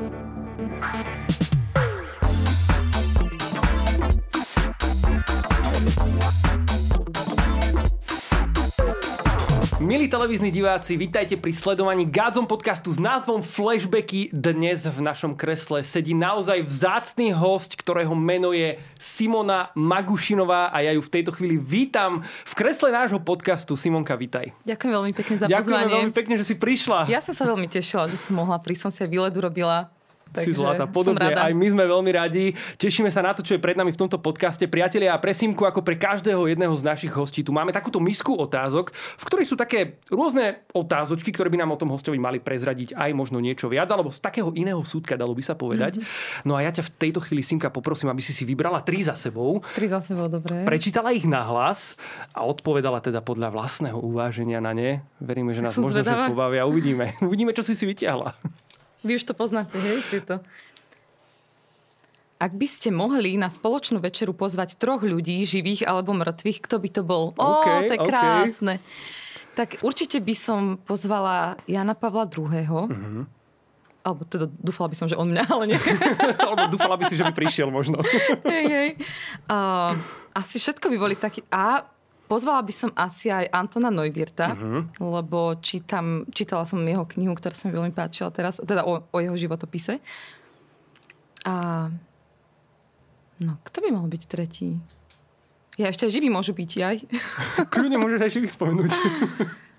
Thank you. Milí televízni diváci, vítajte pri sledovaní Gádzom podcastu s názvom Flashbacky. Dnes v našom kresle sedí naozaj vzácný host, ktorého meno je Simona Magušinová a ja ju v tejto chvíli vítam v kresle nášho podcastu. Simonka, vítaj. Ďakujem veľmi pekne za Ďakujem pozvanie. veľmi pekne, že si prišla. Ja som sa veľmi tešila, že som mohla prísť. Som si aj výlet urobila. Si zlata. Podobne, aj my sme veľmi radi. Tešíme sa na to, čo je pred nami v tomto podcaste. Priatelia, a pre Simku, ako pre každého jedného z našich hostí, tu máme takúto misku otázok, v ktorej sú také rôzne otázočky, ktoré by nám o tom hostovi mali prezradiť aj možno niečo viac, alebo z takého iného súdka, dalo by sa povedať. Mhm. No a ja ťa v tejto chvíli, Simka, poprosím, aby si si vybrala tri za sebou. Tri za sebou, dobre. Prečítala ich nahlas a odpovedala teda podľa vlastného uváženia na ne. Veríme, že nás možno že pobavia. Uvidíme. Uvidíme, čo si si vytiahla. Vy už to poznáte, hej? Tieto. Ak by ste mohli na spoločnú večeru pozvať troch ľudí, živých alebo mŕtvych, kto by to bol? Ó, OK, to je krásne. Tak určite by som pozvala Jana Pavla II. Mhm. Alebo teda dúfala by som, že on mňa, ale nie. Alebo dúfala by si, že by prišiel možno. hej, hej. Uh, asi všetko by boli takí. A pozvala by som asi aj Antona Neubierta, uh-huh. lebo čítam, čítala som jeho knihu, ktorá sa mi veľmi páčila teraz, teda o, o jeho životopise. A no, kto by mal byť tretí? Ja ešte aj živý môžu byť, aj. Kľudne môžeš aj živých spomenúť.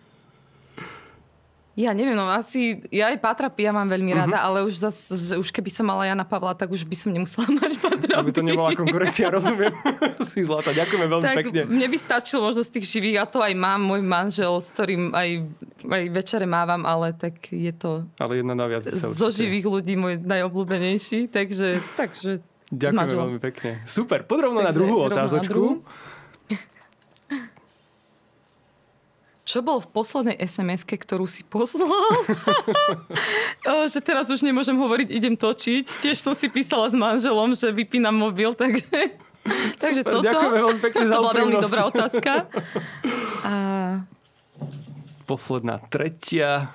Ja neviem, no asi, ja aj Pátra Pia mám veľmi Mhm. rada, uh-huh. ale už, zas, že už keby som mala Jana Pavla, tak už by som nemusela mať Pátra Aby to nebola konkurencia, rozumiem. si zlata, ďakujeme veľmi tak pekne. mne by stačilo možno z tých živých, a to aj mám, môj manžel, s ktorým aj, aj večere mávam, ale tak je to Ale jedna naviac by sa zo živých ľudí môj najobľúbenejší, takže, takže Ďakujeme veľmi pekne. Super, poď rovno na druhú rovno na otázočku. druhú. Čo bol v poslednej SMS-ke, ktorú si poslal? Že teraz už nemôžem hovoriť, idem točiť. Tiež som si písala s manželom, že vypínam mobil, takže... takže Super, toto. ďakujeme veľmi pekne za to bola veľmi dobrá otázka. A, Posledná, tretia.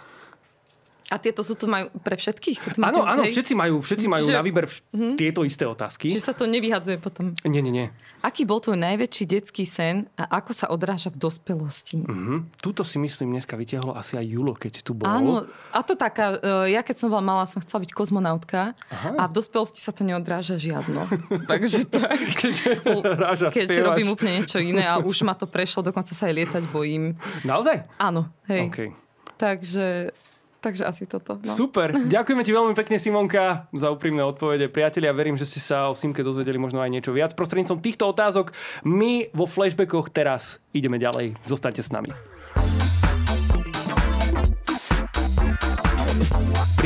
A tieto sú tu majú pre všetkých? Áno, áno, všetci majú, všetci majú Čiže- na výber vš- tieto isté otázky. Čiže sa to nevyhadzuje potom. Nie, nie, nie. Aký bol tvoj najväčší detský sen a ako sa odráža v dospelosti? Mhm. Tuto si myslím dneska vytiahlo asi aj Julo, keď tu bol. Áno, a to taká, e, ja keď som bola malá, som chcela byť kozmonautka Aha. a v dospelosti sa to neodráža žiadno. Takže tak. Ráža, Keď robím úplne niečo iné a už ma to prešlo, dokonca sa aj lietať bojím. Naozaj? Áno, hej. OK. Takže, takže asi toto. No. Super. Ďakujeme ti veľmi pekne, Simonka, za úprimné odpovede. Priatelia, verím, že ste sa o Simke dozvedeli možno aj niečo viac. Prostredníctvom týchto otázok my vo flashbackoch teraz ideme ďalej. Zostaňte s nami.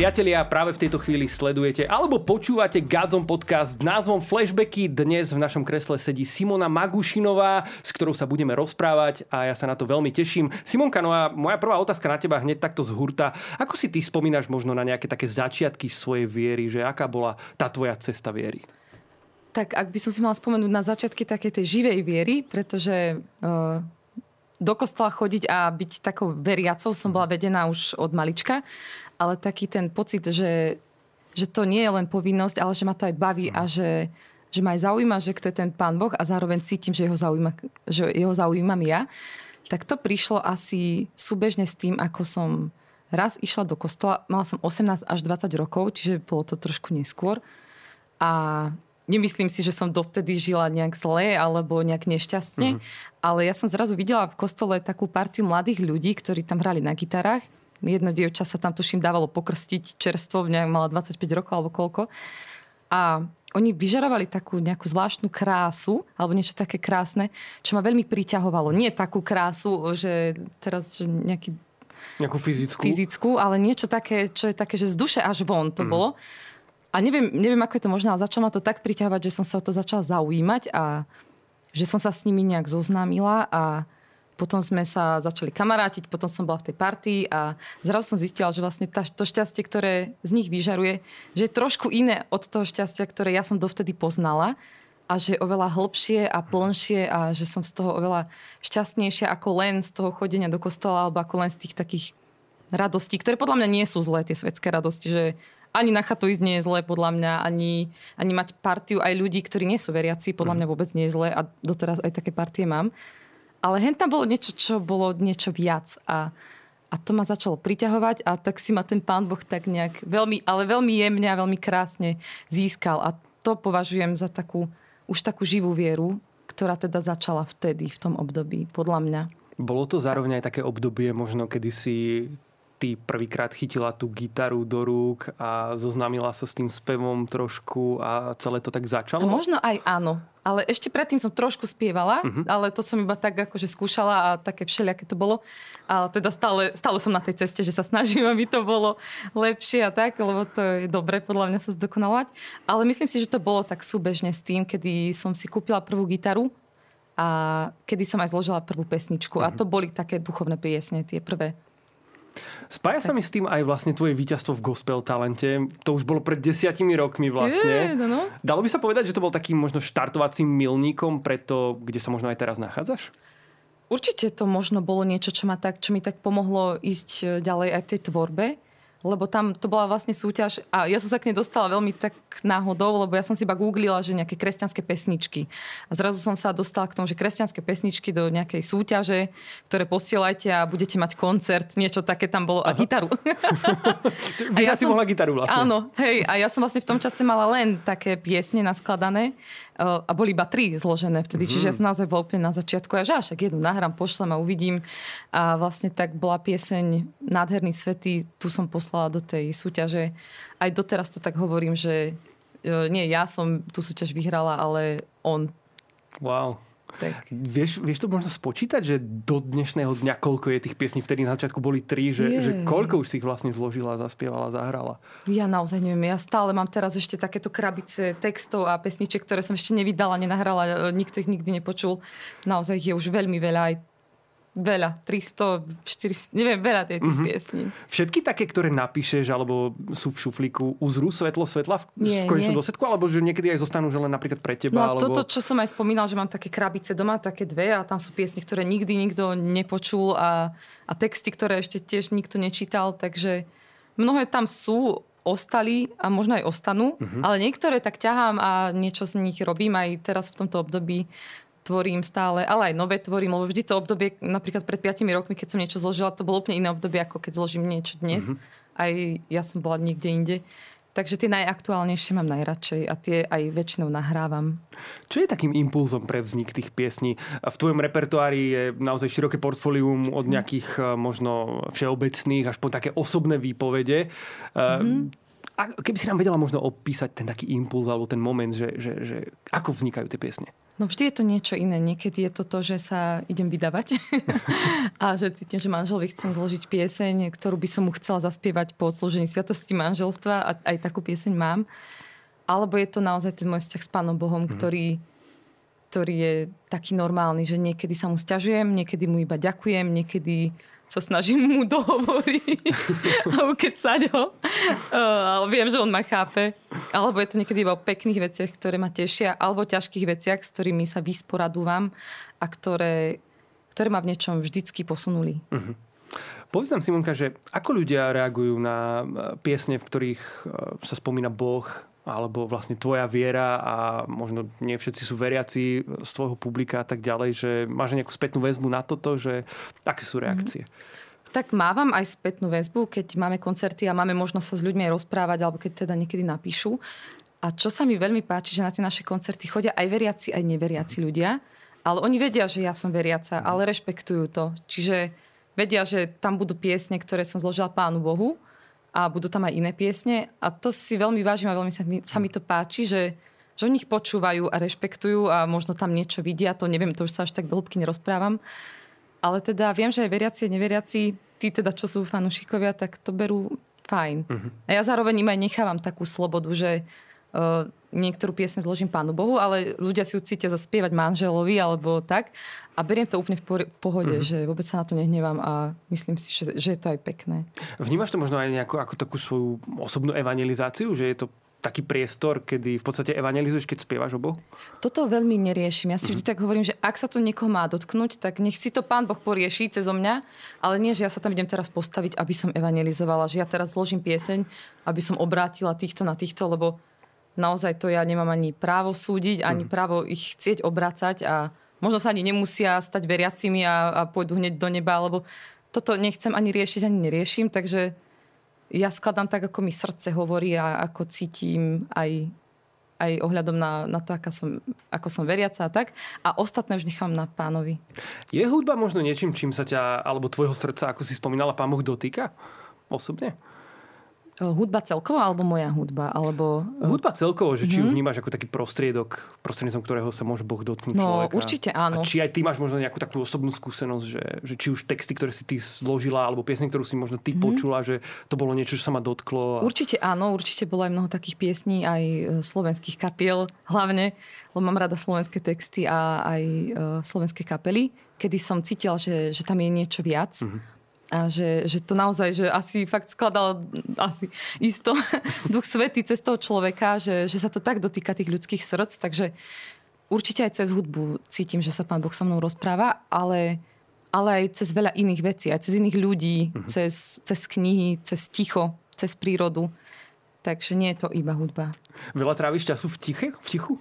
Priatelia, práve v tejto chvíli sledujete alebo počúvate Gadzom podcast s názvom Flashbacky. Dnes v našom kresle sedí Simona Magušinová, s ktorou sa budeme rozprávať a ja sa na to veľmi teším. Simonka, no a moja prvá otázka na teba hneď takto z hurta. Ako si ty spomínaš možno na nejaké také začiatky svojej viery, že aká bola tá tvoja cesta viery? Tak ak by som si mala spomenúť na začiatky takej tej živej viery, pretože uh, do kostola chodiť a byť takou veriacou som bola vedená už od malička, ale taký ten pocit, že, že to nie je len povinnosť, ale že ma to aj baví a že, že ma aj zaujíma, že kto je ten pán Boh a zároveň cítim, že jeho, zaujíma, že jeho zaujímam ja, tak to prišlo asi súbežne s tým, ako som raz išla do kostola, mala som 18 až 20 rokov, čiže bolo to trošku neskôr. A nemyslím si, že som dovtedy žila nejak zle alebo nejak nešťastne, mm-hmm. ale ja som zrazu videla v kostole takú partiu mladých ľudí, ktorí tam hrali na gitarách. Jedno dievča sa tam tuším dávalo pokrstiť čerstvo, nejak mala 25 rokov alebo koľko. A oni vyžarovali takú nejakú zvláštnu krásu, alebo niečo také krásne, čo ma veľmi priťahovalo. Nie takú krásu, že teraz že nejaký Nejakú fyzickú? fyzickú, ale niečo také, čo je také, že z duše až von to mm. bolo. A neviem, neviem, ako je to možné, ale začalo ma to tak priťahovať, že som sa o to začala zaujímať a že som sa s nimi nejak zoznámila a potom sme sa začali kamarátiť, potom som bola v tej partii a zrazu som zistila, že vlastne tá, to šťastie, ktoré z nich vyžaruje, že je trošku iné od toho šťastia, ktoré ja som dovtedy poznala a že je oveľa hlbšie a plnšie a že som z toho oveľa šťastnejšia ako len z toho chodenia do kostola alebo ako len z tých takých radostí, ktoré podľa mňa nie sú zlé, tie svetské radosti, že ani na chatu ísť nie je zlé, podľa mňa, ani, ani mať partiu aj ľudí, ktorí nie sú veriaci, podľa mňa vôbec nie je zlé a doteraz aj také partie mám. Ale hen tam bolo niečo, čo bolo niečo viac a, a to ma začalo priťahovať a tak si ma ten pán Boh tak nejak veľmi, ale veľmi jemne a veľmi krásne získal a to považujem za takú, už takú živú vieru, ktorá teda začala vtedy, v tom období, podľa mňa. Bolo to zároveň aj také obdobie, možno kedy si ty prvýkrát chytila tú gitaru do rúk a zoznámila sa s tým spevom trošku a celé to tak začalo? Možno aj áno. Ale ešte predtým som trošku spievala, uh-huh. ale to som iba tak akože skúšala a také všelijaké to bolo. Ale teda stále, stále som na tej ceste, že sa snažím, aby to bolo lepšie a tak, lebo to je dobre podľa mňa sa zdokonalovať. Ale myslím si, že to bolo tak súbežne s tým, kedy som si kúpila prvú gitaru a kedy som aj zložila prvú pesničku. Uh-huh. A mhm. to boli také duchovné piesne, tie prvé. Spája sa mi s tým aj vlastne tvoje víťazstvo v gospel talente. To už bolo pred desiatimi rokmi vlastne. Je, no, no. Dalo by sa povedať, že to bol takým možno štartovacím milníkom pre to, kde sa možno aj teraz nachádzaš? Určite to možno bolo niečo, čo, ma tak, čo mi tak pomohlo ísť e, ďalej aj v tej tvorbe lebo tam to bola vlastne súťaž a ja som sa k nej dostala veľmi tak náhodou, lebo ja som si iba googlila, že nejaké kresťanské pesničky. A zrazu som sa dostala k tomu, že kresťanské pesničky do nejakej súťaže, ktoré posielajte a budete mať koncert, niečo také tam bolo Aha. a gitaru. a ja si som, mohla gitaru vlastne. Áno, hej, a ja som vlastne v tom čase mala len také piesne naskladané a boli iba tri zložené vtedy, mm-hmm. čiže ja som naozaj bol úplne na začiatku a že však jednu nahrám, pošlem a uvidím. A vlastne tak bola pieseň Nádherný svety, tu som poslala do tej súťaže. Aj doteraz to tak hovorím, že e, nie ja som tú súťaž vyhrala, ale on. Wow. Tak. Vieš, vieš to možno spočítať, že do dnešného dňa koľko je tých piesní, vtedy na začiatku boli tri, že, že koľko už si ich vlastne zložila, zaspievala, zahrala? Ja naozaj neviem. Ja stále mám teraz ešte takéto krabice textov a pesniček, ktoré som ešte nevydala, nenahrala, nikto ich nikdy nepočul. Naozaj je už veľmi veľa, aj Veľa, 300, 400, neviem, veľa tej mm-hmm. piesní. Všetky také, ktoré napíšeš, alebo sú v šuflíku, uzrú svetlo svetla v, nie, v konečnom dôsledku, alebo že niekedy aj zostanú, že len napríklad pre teba? No alebo... toto, čo som aj spomínal, že mám také krabice doma, také dve a tam sú piesne, ktoré nikdy nikto nepočul a, a texty, ktoré ešte tiež nikto nečítal, takže mnohé tam sú, ostali a možno aj ostanú, mm-hmm. ale niektoré tak ťahám a niečo z nich robím aj teraz v tomto období tvorím stále, ale aj nové tvorím, lebo vždy to obdobie, napríklad pred 5 rokmi, keď som niečo zložila, to bolo úplne iné obdobie, ako keď zložím niečo dnes. Mm-hmm. Aj ja som bola niekde inde. Takže tie najaktuálnejšie mám najradšej a tie aj väčšinou nahrávam. Čo je takým impulzom pre vznik tých piesní? V tvojom repertoári je naozaj široké portfólium od mhm. nejakých mm. možno všeobecných až po také osobné výpovede. Mm-hmm. A keby si nám vedela možno opísať ten taký impuls alebo ten moment, že, že, že ako vznikajú tie piesne? No vždy je to niečo iné. Niekedy je to to, že sa idem vydávať a že cítim, že manželovi chcem zložiť pieseň, ktorú by som mu chcela zaspievať po odslúžení sviatosti manželstva a aj takú pieseň mám. Alebo je to naozaj ten môj vzťah s Pánom Bohom, mm. ktorý, ktorý je taký normálny, že niekedy sa mu stiažujem, niekedy mu iba ďakujem, niekedy sa snažím mu dohovoriť a ukecať ho. Ale viem, že on ma chápe. Alebo je to niekedy iba o pekných veciach, ktoré ma tešia, alebo ťažkých veciach, s ktorými sa vysporadúvam a ktoré, ktoré ma v niečom vždycky posunuli. Uh-huh. Povedz nám, Simonka, že ako ľudia reagujú na piesne, v ktorých sa spomína Boh, alebo vlastne tvoja viera a možno nie všetci sú veriaci z tvojho publika a tak ďalej, že máš nejakú spätnú väzbu na toto, že aké sú reakcie? Mm. Tak mávam aj spätnú väzbu, keď máme koncerty a máme možnosť sa s ľuďmi aj rozprávať, alebo keď teda niekedy napíšu. A čo sa mi veľmi páči, že na tie naše koncerty chodia aj veriaci, aj neveriaci ľudia. Ale oni vedia, že ja som veriaca, ale rešpektujú to. Čiže vedia, že tam budú piesne, ktoré som zložila Pánu Bohu a budú tam aj iné piesne a to si veľmi vážim a veľmi sa mi, sa mi to páči, že, že oni ich počúvajú a rešpektujú a možno tam niečo vidia, to neviem, to už sa až tak do hĺbky nerozprávam. Ale teda viem, že aj veriaci a neveriaci, tí teda, čo sú fanúšikovia, tak to berú fajn. Uh-huh. A ja zároveň im aj nechávam takú slobodu, že niektorú piesň zložím Pánu Bohu, ale ľudia si ju cítia zaspievať manželovi alebo tak. A beriem to úplne v pohode, mm-hmm. že vôbec sa na to nehnevám a myslím si, že, že je to aj pekné. Vnímaš to možno aj nejako ako takú svoju osobnú evangelizáciu, že je to taký priestor, kedy v podstate evangelizuješ, keď spievaš o Bohu? Toto veľmi neriešim. Ja si vždy tak hovorím, že ak sa to niekoho má dotknúť, tak nech si to pán Boh porieši cez mňa, ale nie, že ja sa tam idem teraz postaviť, aby som evangelizovala, že ja teraz zložím pieseň, aby som obrátila týchto na týchto, lebo naozaj to ja nemám ani právo súdiť, ani mm. právo ich chcieť obracať a možno sa ani nemusia stať veriacimi a, a pôjdu hneď do neba, lebo toto nechcem ani riešiť, ani neriešim, takže ja skladám tak, ako mi srdce hovorí a ako cítim aj, aj ohľadom na, na to, ako som, ako som veriaca a tak. A ostatné už nechám na pánovi. Je hudba možno niečím, čím sa ťa, alebo tvojho srdca, ako si spomínala, pán Boh dotýka osobne? Hudba celkovo alebo moja hudba? Alebo... Hudba celkovo, že či mm-hmm. ju mhm. vnímaš ako taký prostriedok, prostredníctvom ktorého sa môže Boh dotknúť no, človeka. určite áno. A či aj ty máš možno nejakú takú osobnú skúsenosť, že, že či už texty, ktoré si ty zložila, alebo piesne, ktorú si možno ty mm-hmm. počula, že to bolo niečo, čo sa ma dotklo. A... Určite áno, určite bolo aj mnoho takých piesní, aj e, slovenských kapiel hlavne, lebo mám rada slovenské texty a aj uh, slovenské kapely, kedy som cítila, že, že tam je niečo viac. Mm-hmm a že, že to naozaj, že asi fakt skladal asi isto duch svety cez toho človeka, že, že sa to tak dotýka tých ľudských srdc, takže určite aj cez hudbu cítim, že sa Pán Boh so mnou rozpráva, ale, ale aj cez veľa iných vecí, aj cez iných ľudí, uh-huh. cez, cez knihy, cez ticho, cez prírodu. Takže nie je to iba hudba. Veľa tráviš času v tiche? V tichu?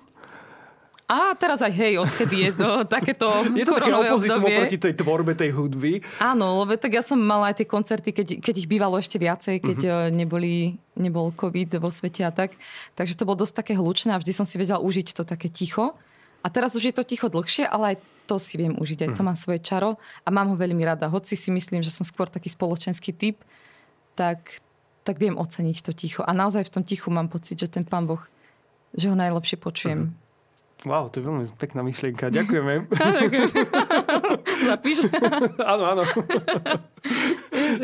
A teraz aj hej, odkedy je to takéto Je to také opozitum oproti tej tvorbe tej hudby. Áno, lebo tak ja som mala aj tie koncerty, keď, keď ich bývalo ešte viacej, keď uh-huh. neboli, nebol COVID vo svete a tak. Takže to bolo dosť také hlučné a vždy som si vedela užiť to také ticho. A teraz už je to ticho dlhšie, ale aj to si viem užiť. Aj to mhm. má svoje čaro a mám ho veľmi rada. Hoci si myslím, že som skôr taký spoločenský typ, tak, tak viem oceniť to ticho. A naozaj v tom tichu mám pocit, že ten pán Boh, že ho najlepšie počujem. Uh-huh. Wow, to je veľmi pekná myšlienka. Ďakujeme. Zapíš? áno, áno.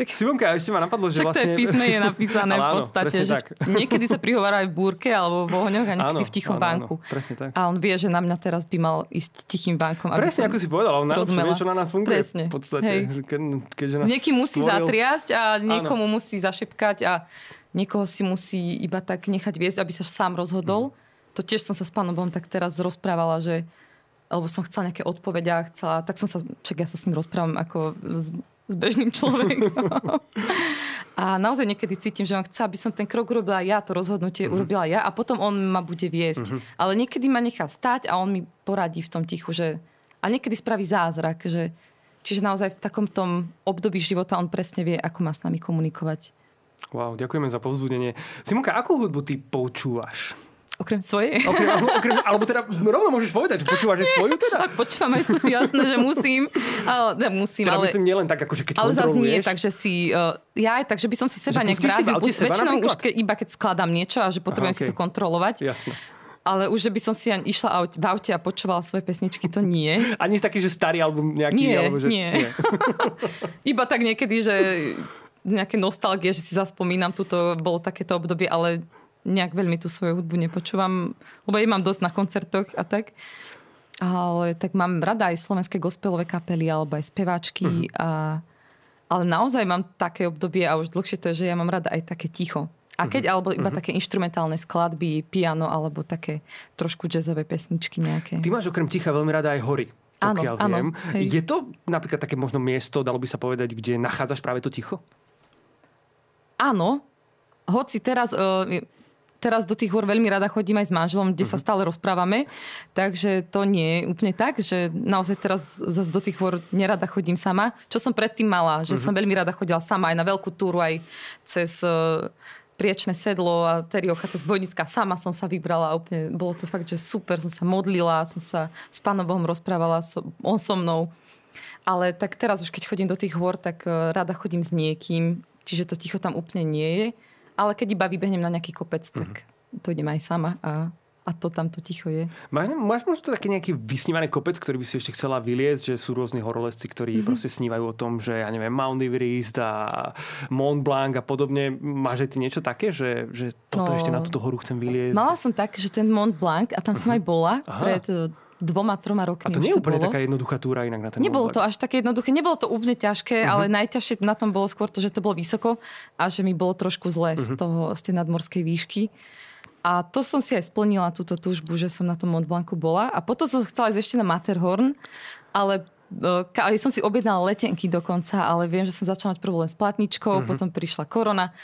Simonka, ešte ma napadlo, že Však vlastne... to je písme je napísané v podstate. Že tak. Niekedy sa prihovára aj v búrke alebo v ohňoch a niekedy áno, v tichom áno, bánku. Áno, presne tak. A on vie, že na mňa teraz by mal ísť tichým bánkom. Presne, ako si povedal, on najlepšie vie, čo na nás funguje. Presne. V podstate. Hej. Ke, keďže nás Niekým musí stvoril... zatriasť a niekomu áno. musí zašepkať a niekoho si musí iba tak nechať viesť, aby sa sám rozhodol. Hmm to tiež som sa s pánom Bohom tak teraz rozprávala, že alebo som chcela nejaké odpovede a chcela, tak som sa, čak ja sa s ním rozprávam ako s, s bežným človekom. a naozaj niekedy cítim, že on chce, aby som ten krok urobila ja, to rozhodnutie uh-huh. urobila ja a potom on ma bude viesť. Uh-huh. Ale niekedy ma nechá stať a on mi poradí v tom tichu, že a niekedy spraví zázrak, že čiže naozaj v takom tom období života on presne vie, ako má s nami komunikovať. Wow, ďakujeme za povzbudenie. Simonka, akú hudbu ty počúvaš? Okrem svojej? Okrem, okrem, alebo teda rovno môžeš povedať, že počúvaš aj svoju teda? Tak počúvam aj svoju, jasné, že musím. Ale, ne, musím, teda ale... myslím nielen tak, akože keď Ale zase nie tak, že si... Uh, ja aj tak, že by som si seba nejak v rádiu... Väčšinou už ke, iba keď skladám niečo a že potrebujem Aha, okay. si to kontrolovať. Jasné. Ale už, že by som si išla v aute a počúvala svoje pesničky, to nie. Ani taký, že starý album nejaký? Nie, alebo že... nie. nie. iba tak niekedy, že nejaké nostalgie, že si zaspomínam, tuto bolo takéto obdobie, ale nejak veľmi tú svoju hudbu nepočúvam, lebo jej mám dosť na koncertoch a tak. Ale tak mám rada aj slovenské gospelové kapely alebo aj speváčky. Uh-huh. A, ale naozaj mám také obdobie a už dlhšie to je, že ja mám rada aj také ticho. A keď, uh-huh. alebo iba uh-huh. také instrumentálne skladby, piano alebo také trošku jazzové pesničky nejaké. Ty máš okrem ticha veľmi rada aj hory. Áno, viem. Áno, hej. Je to napríklad také možno miesto, dalo by sa povedať, kde nachádzaš práve to ticho? Áno. Hoci teraz uh, teraz do tých hôr veľmi rada chodím aj s manželom, kde uh-huh. sa mhm. stále rozprávame. Takže to nie je úplne tak, že naozaj teraz zase do tých hôr nerada chodím sama. Čo som predtým mala, že uh-huh. som veľmi rada chodila sama aj na veľkú túru, aj cez uh, priečné sedlo a Teriocha, to zbojnická. Sama som sa vybrala úplne bolo to fakt, že super. Som sa modlila, som sa s Pánom Bohom rozprávala, so, on so mnou. Ale tak teraz už keď chodím do tých hôr, tak uh, rada chodím s niekým, čiže to ticho tam úplne nie je. Ale keď iba vybehnem na nejaký kopec, tak uh-huh. to idem aj sama a a to tam to ticho je. Máš, máš možno to taký nejaký vysnívaný kopec, ktorý by si ešte chcela vyliezť, že sú rôzni horolezci, ktorí mm-hmm. proste snívajú o tom, že ja neviem, Mount Everest a Mont Blanc a podobne. Máš aj ty niečo také, že, že toto no, ešte na túto horu chcem vyliezť? Mala som tak, že ten Mont Blanc, a tam som aj bola Aha. pred dvoma, troma rokmi. A to nie je úplne bolo. taká jednoduchá túra inak na ten Nebolo to až také jednoduché, nebolo to úplne ťažké, uh-huh. ale najťažšie na tom bolo skôr to, že to bolo vysoko a že mi bolo trošku zle uh-huh. z, mhm. toho, z tej nadmorskej výšky. A to som si aj splnila túto túžbu, že som na tom Mont Blancu bola. A potom som chcela ísť ešte na Matterhorn, ale ja som si objednala letenky dokonca, ale viem, že som začala mať problém s platničkou, uh-huh. potom prišla korona.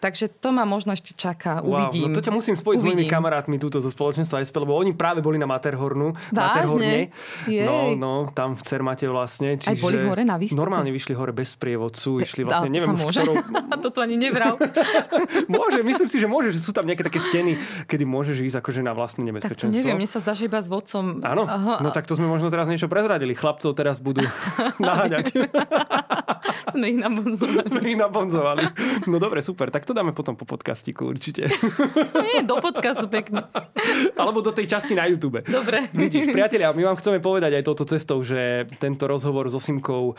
Takže to ma možno ešte čaká. Wow, Uvidím. No to ťa musím spojiť Uvidím. s mojimi kamarátmi túto zo spoločenstva SP, lebo oni práve boli na Materhornu. Vážne? No, no, tam v Cermate vlastne. Čiže Aj boli hore na výstupe? Normálne vyšli hore bez sprievodcu. Išli vlastne, neviem, už môže? ktorou... to tu ani nevral. môže, myslím si, že môže, že sú tam nejaké také steny, kedy môžeš ísť akože na vlastné nebezpečenstvo. Tak to neviem, mne sa zdá, že iba s vodcom. Áno, Aha. no tak to sme možno teraz niečo prezradili. Chlapcov teraz budú naháňať. sme ich nabonzovali. sme ich nabonzovali. No dobre, super. Tak to dáme potom po podcastiku určite. Nie, do podcastu pekne. Alebo do tej časti na YouTube. Dobre. Vidíš, priatelia, my vám chceme povedať aj touto cestou, že tento rozhovor so Simkou uh,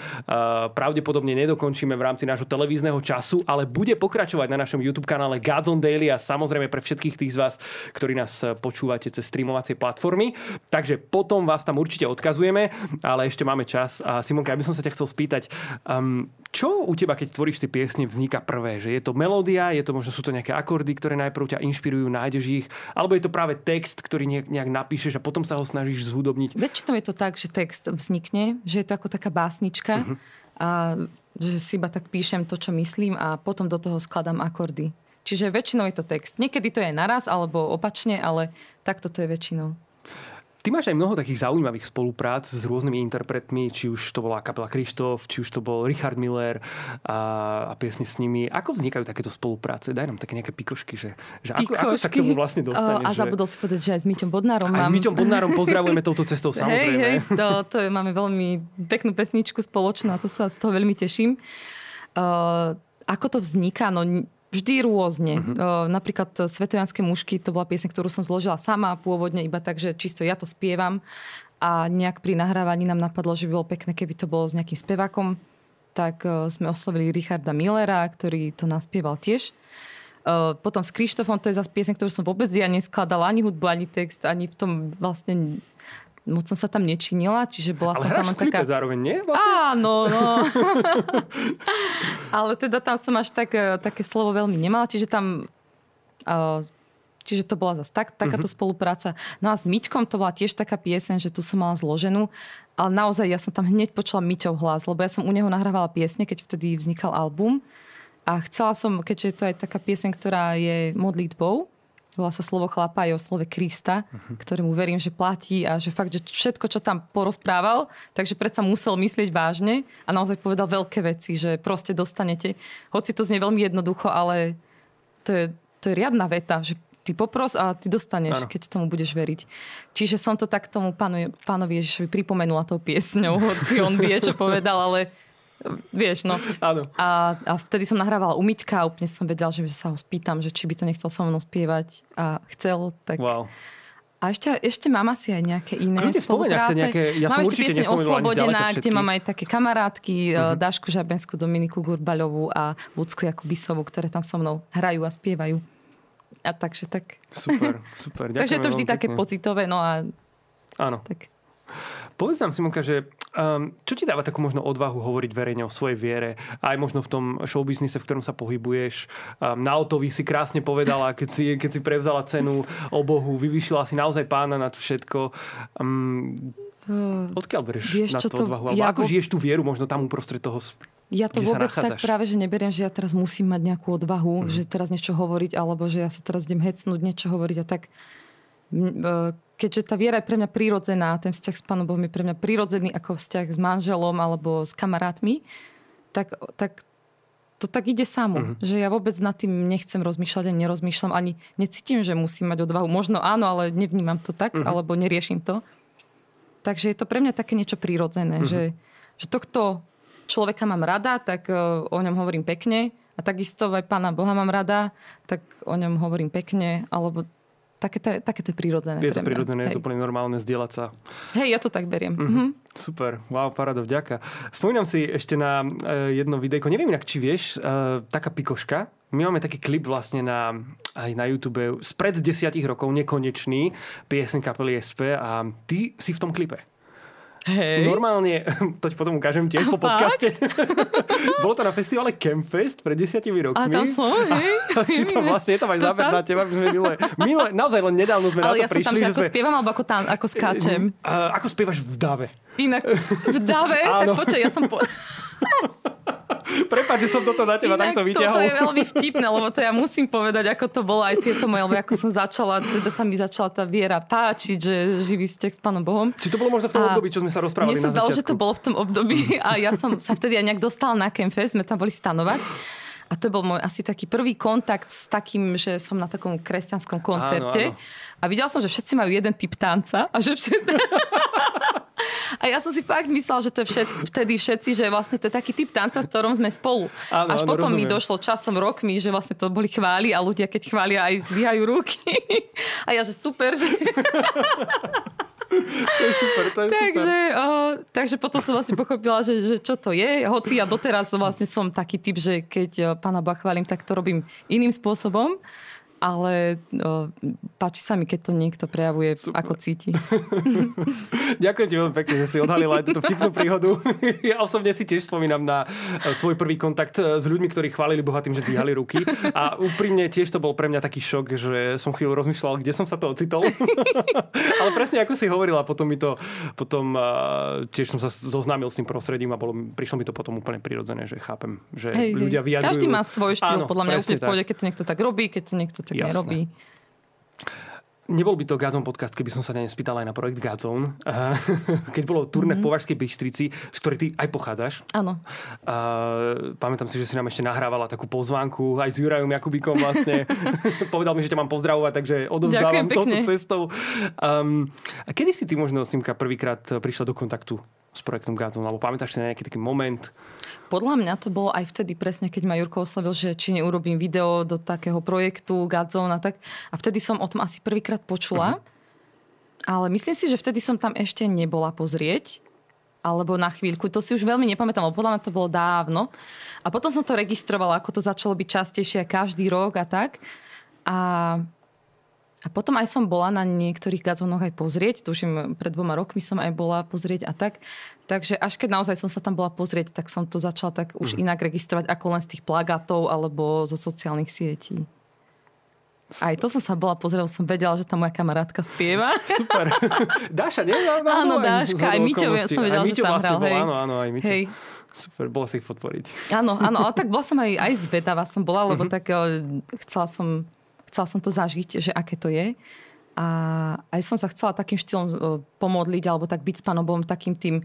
pravdepodobne nedokončíme v rámci nášho televízneho času, ale bude pokračovať na našom YouTube kanále Gods on Daily a samozrejme pre všetkých tých z vás, ktorí nás počúvate cez streamovacie platformy. Takže potom vás tam určite odkazujeme, ale ešte máme čas. A Simonka, ja by som sa ťa chcel spýtať, um, čo u teba, keď tvoríš tie piesne, vzniká prvé? Že je to melódia, je to možno sú to nejaké akordy, ktoré najprv ťa inšpirujú, nájdeš ich, alebo je to práve text, ktorý nejak napíšeš a potom sa ho snažíš zhudobniť? Väčšinou je to tak, že text vznikne, že je to ako taká básnička uh-huh. a že si iba tak píšem to, čo myslím a potom do toho skladám akordy. Čiže väčšinou je to text. Niekedy to je naraz alebo opačne, ale takto to je väčšinou. Ty máš aj mnoho takých zaujímavých spoluprác s rôznymi interpretmi, či už to bola kapela Krištof, či už to bol Richard Miller a, a piesne s nimi. Ako vznikajú takéto spolupráce? Daj nám také nejaké pikošky, že, že ako, ako sa k tomu vlastne dostaneš? A že... zabudol si povedať, že aj s Myťom Bodnárom mám... Aj s Myťom Bodnárom pozdravujeme touto cestou, samozrejme. Hej, hej, to, to je, máme veľmi peknú pesničku spoločnú a to sa z toho veľmi teším. Uh, ako to vzniká? No Vždy rôzne. Uh-huh. Napríklad Svetojanské mušky, to bola piesň, ktorú som zložila sama pôvodne, iba tak, že čisto ja to spievam a nejak pri nahrávaní nám napadlo, že by bolo pekné, keby to bolo s nejakým spevákom. Tak sme oslovili Richarda Millera, ktorý to naspieval tiež. Potom s Krištofom, to je zase piesň, ktorú som vôbec ja neskladala, ani hudbu, ani text, ani v tom vlastne moc som sa tam nečinila, čiže bola Ale som tam taká... zároveň, nie? Vlastne? Áno, no. Ale teda tam som až tak, e, také slovo veľmi nemala, čiže tam... Uh, čiže to bola zase tak, takáto uh-huh. spolupráca. No a s Myťkom to bola tiež taká pieseň, že tu som mala zloženú, ale naozaj ja som tam hneď počula Myťov hlas, lebo ja som u neho nahrávala piesne, keď vtedy vznikal album. A chcela som, keďže to je taká pieseň, ktorá je modlitbou, volá sa slovo chlapa aj o slove Krista, uh-huh. ktorému verím, že platí a že fakt, že všetko, čo tam porozprával, takže predsa musel myslieť vážne a naozaj povedal veľké veci, že proste dostanete. Hoci to znie veľmi jednoducho, ale to je, to je riadna veta, že ty popros a ty dostaneš, ano. keď tomu budeš veriť. Čiže som to tak tomu pánu, pánovi Ježišovi pripomenula tou piesňou, hoci on vie, čo povedal, ale Vieš, no. Áno. A, a vtedy som nahrávala u Miťka a úplne som vedela, že sa ho spýtam, že či by to nechcel so mnou spievať a chcel, tak... Wow. A ešte, ešte mám asi aj nejaké iné Kľudne spolupráce. Nejaké, ja mám som ešte pieseň Oslobodená, kde mám aj také kamarátky, uh-huh. Dášku Žabenskú, Dominiku Gurbaľovú a Lucku Jakubisovú, ktoré tam so mnou hrajú a spievajú. A takže tak... Super, super. takže je to vždy také pocitové, no a... Áno. Tak. Povedz nám, Simonka, že um, čo ti dáva takú možno odvahu hovoriť verejne o svojej viere, aj možno v tom showbiznise, v ktorom sa pohybuješ. Um, na Otovi si krásne povedala, keď si, keď si prevzala cenu o Bohu, vyvyšila si naozaj pána nad všetko. Um, odkiaľ berieš Vieš, na to, to odvahu? ja ako vo... žiješ tú vieru možno tam uprostred toho ja to vôbec tak práve, že neberiem, že ja teraz musím mať nejakú odvahu, mm. že teraz niečo hovoriť, alebo že ja sa teraz idem hecnúť, niečo hovoriť a tak keďže tá viera je pre mňa prírodzená, ten vzťah s Pánom Bohom je pre mňa prírodzený ako vzťah s manželom alebo s kamarátmi, tak, tak to tak ide samo. Uh-huh. Že ja vôbec nad tým nechcem rozmýšľať a nerozmýšľam, ani necítim, že musím mať odvahu. Možno áno, ale nevnímam to tak, uh-huh. alebo neriešim to. Takže je to pre mňa také niečo prírodzené, uh-huh. že, že tohto človeka mám rada, tak uh, o ňom hovorím pekne. A takisto aj pána Boha mám rada, tak o ňom hovorím pekne. Alebo také to, také to je prírodzené. Je to prírodzené, je to úplne normálne zdieľať sa. Hej, ja to tak beriem. Mm-hmm. Super, wow, parado, vďaka. Spomínam si ešte na uh, jedno videjko, neviem inak, či vieš, uh, taká pikoška. My máme taký klip vlastne na, aj na YouTube spred desiatich rokov, nekonečný, piesen kapely SP a ty si v tom klipe. Hej. Normálne, to ti potom ukážem tiež po podcaste. Bolo to na festivale Campfest pred desiatimi rokmi. A tam som, hej. A si tam vlastne, je tam aj záber na teba, my sme milé, milé, naozaj len nedávno sme Ale na to ja som prišli. tam, že ako sme, spievam, alebo ako, tam, ako skáčem. Uh, ako spievaš v dave. Inak v dave, tak počkaj, ja som... Po... Prepáč, že som toto na teba Inak takto vyťahol. toto je veľmi vtipné, lebo to ja musím povedať, ako to bolo aj tieto moje, lebo ako som začala, teda sa mi začala tá viera páčiť, že živý vzťah s Pánom Bohom. Či to bolo možno v tom A období, čo sme sa rozprávali Mne sa zdalo, že to bolo v tom období a ja som sa vtedy aj nejak dostala na Campfest, sme tam boli stanovať. A to bol môj asi taký prvý kontakt s takým, že som na takom kresťanskom koncerte. Áno, áno. A videla som, že všetci majú jeden typ tanca a že všetci... A ja som si fakt myslela, že to je všet, vtedy všetci, že vlastne to je taký typ tanca, v ktorom sme spolu. Áno, Až áno, potom mi rozumiem. došlo časom, rokmi, že vlastne to boli chvály a ľudia, keď chvália, aj zdvíhajú ruky. A ja, že super, že To je super, to je Takže, super. o, takže potom som vlastne pochopila, že, že čo to je. Hoci ja doteraz vlastne som taký typ, že keď o, pána chválim, tak to robím iným spôsobom. Ale o, páči sa mi, keď to niekto prejavuje, Super. ako cíti. Ďakujem ti veľmi pekne, že si odhalila aj túto vtipnú príhodu. Ja osobne si tiež spomínam na e, svoj prvý kontakt e, s ľuďmi, ktorí chválili Boha tým, že dvíhali ruky. A úprimne tiež to bol pre mňa taký šok, že som chvíľu rozmýšľal, kde som sa to ocitol. Ale presne ako si hovorila, potom mi to, potom e, tiež som sa zoznámil s tým prostredím a bolo, prišlo mi to potom úplne prirodzené, že chápem, že Hej, ľudia vyjadrujú. Každý má svoj štýl, Áno, podľa mňa úplne v pohode, keď to niekto tak robí, keď to niekto tak Jasné. nerobí. Nebol by to Gazon podcast, keby som sa ťa nespýtal aj na projekt Gazon. Keď bolo turné v Považskej Bystrici, z ktorej ty aj pochádzaš. Áno. A pamätám si, že si nám ešte nahrávala takú pozvánku aj s Jurajom Jakubikom vlastne. Povedal mi, že ťa mám pozdravovať, takže odovzdávam touto cestou. Um, a kedy si ty možno, Simka, prvýkrát prišla do kontaktu s projektom Gazon? Alebo pamätáš si na nejaký taký moment? Podľa mňa to bolo aj vtedy presne, keď ma Jurko oslovil, že či neurobím video do takého projektu Godzone a tak. A vtedy som o tom asi prvýkrát počula. Ale myslím si, že vtedy som tam ešte nebola pozrieť. Alebo na chvíľku. To si už veľmi nepamätám, lebo podľa mňa to bolo dávno. A potom som to registrovala, ako to začalo byť častejšie každý rok a tak. A a potom aj som bola na niektorých gazonoch aj pozrieť, tuším, pred dvoma rokmi som aj bola pozrieť a tak. Takže až keď naozaj som sa tam bola pozrieť, tak som to začala tak už inak registrovať ako len z tých plagátov alebo zo sociálnych sietí. Aj to som sa bola pozrieť, lebo som vedela, že tá moja kamarátka spieva. Super. Dáša, nie? Ja, Áno, Dáška, aj Miťo, okolností. som vedela, aj že tam vlastne hral, bol, hej. áno, áno, aj Miťo. Hej. Super, bolo si ich podporiť. Áno, áno, ale tak bola som aj, aj zvedavá som bola, lebo tak eh, chcela som, chcela som to zažiť, že aké to je. A aj som sa chcela takým štýlom eh, pomodliť, alebo tak byť s Pánom Bohom takým tým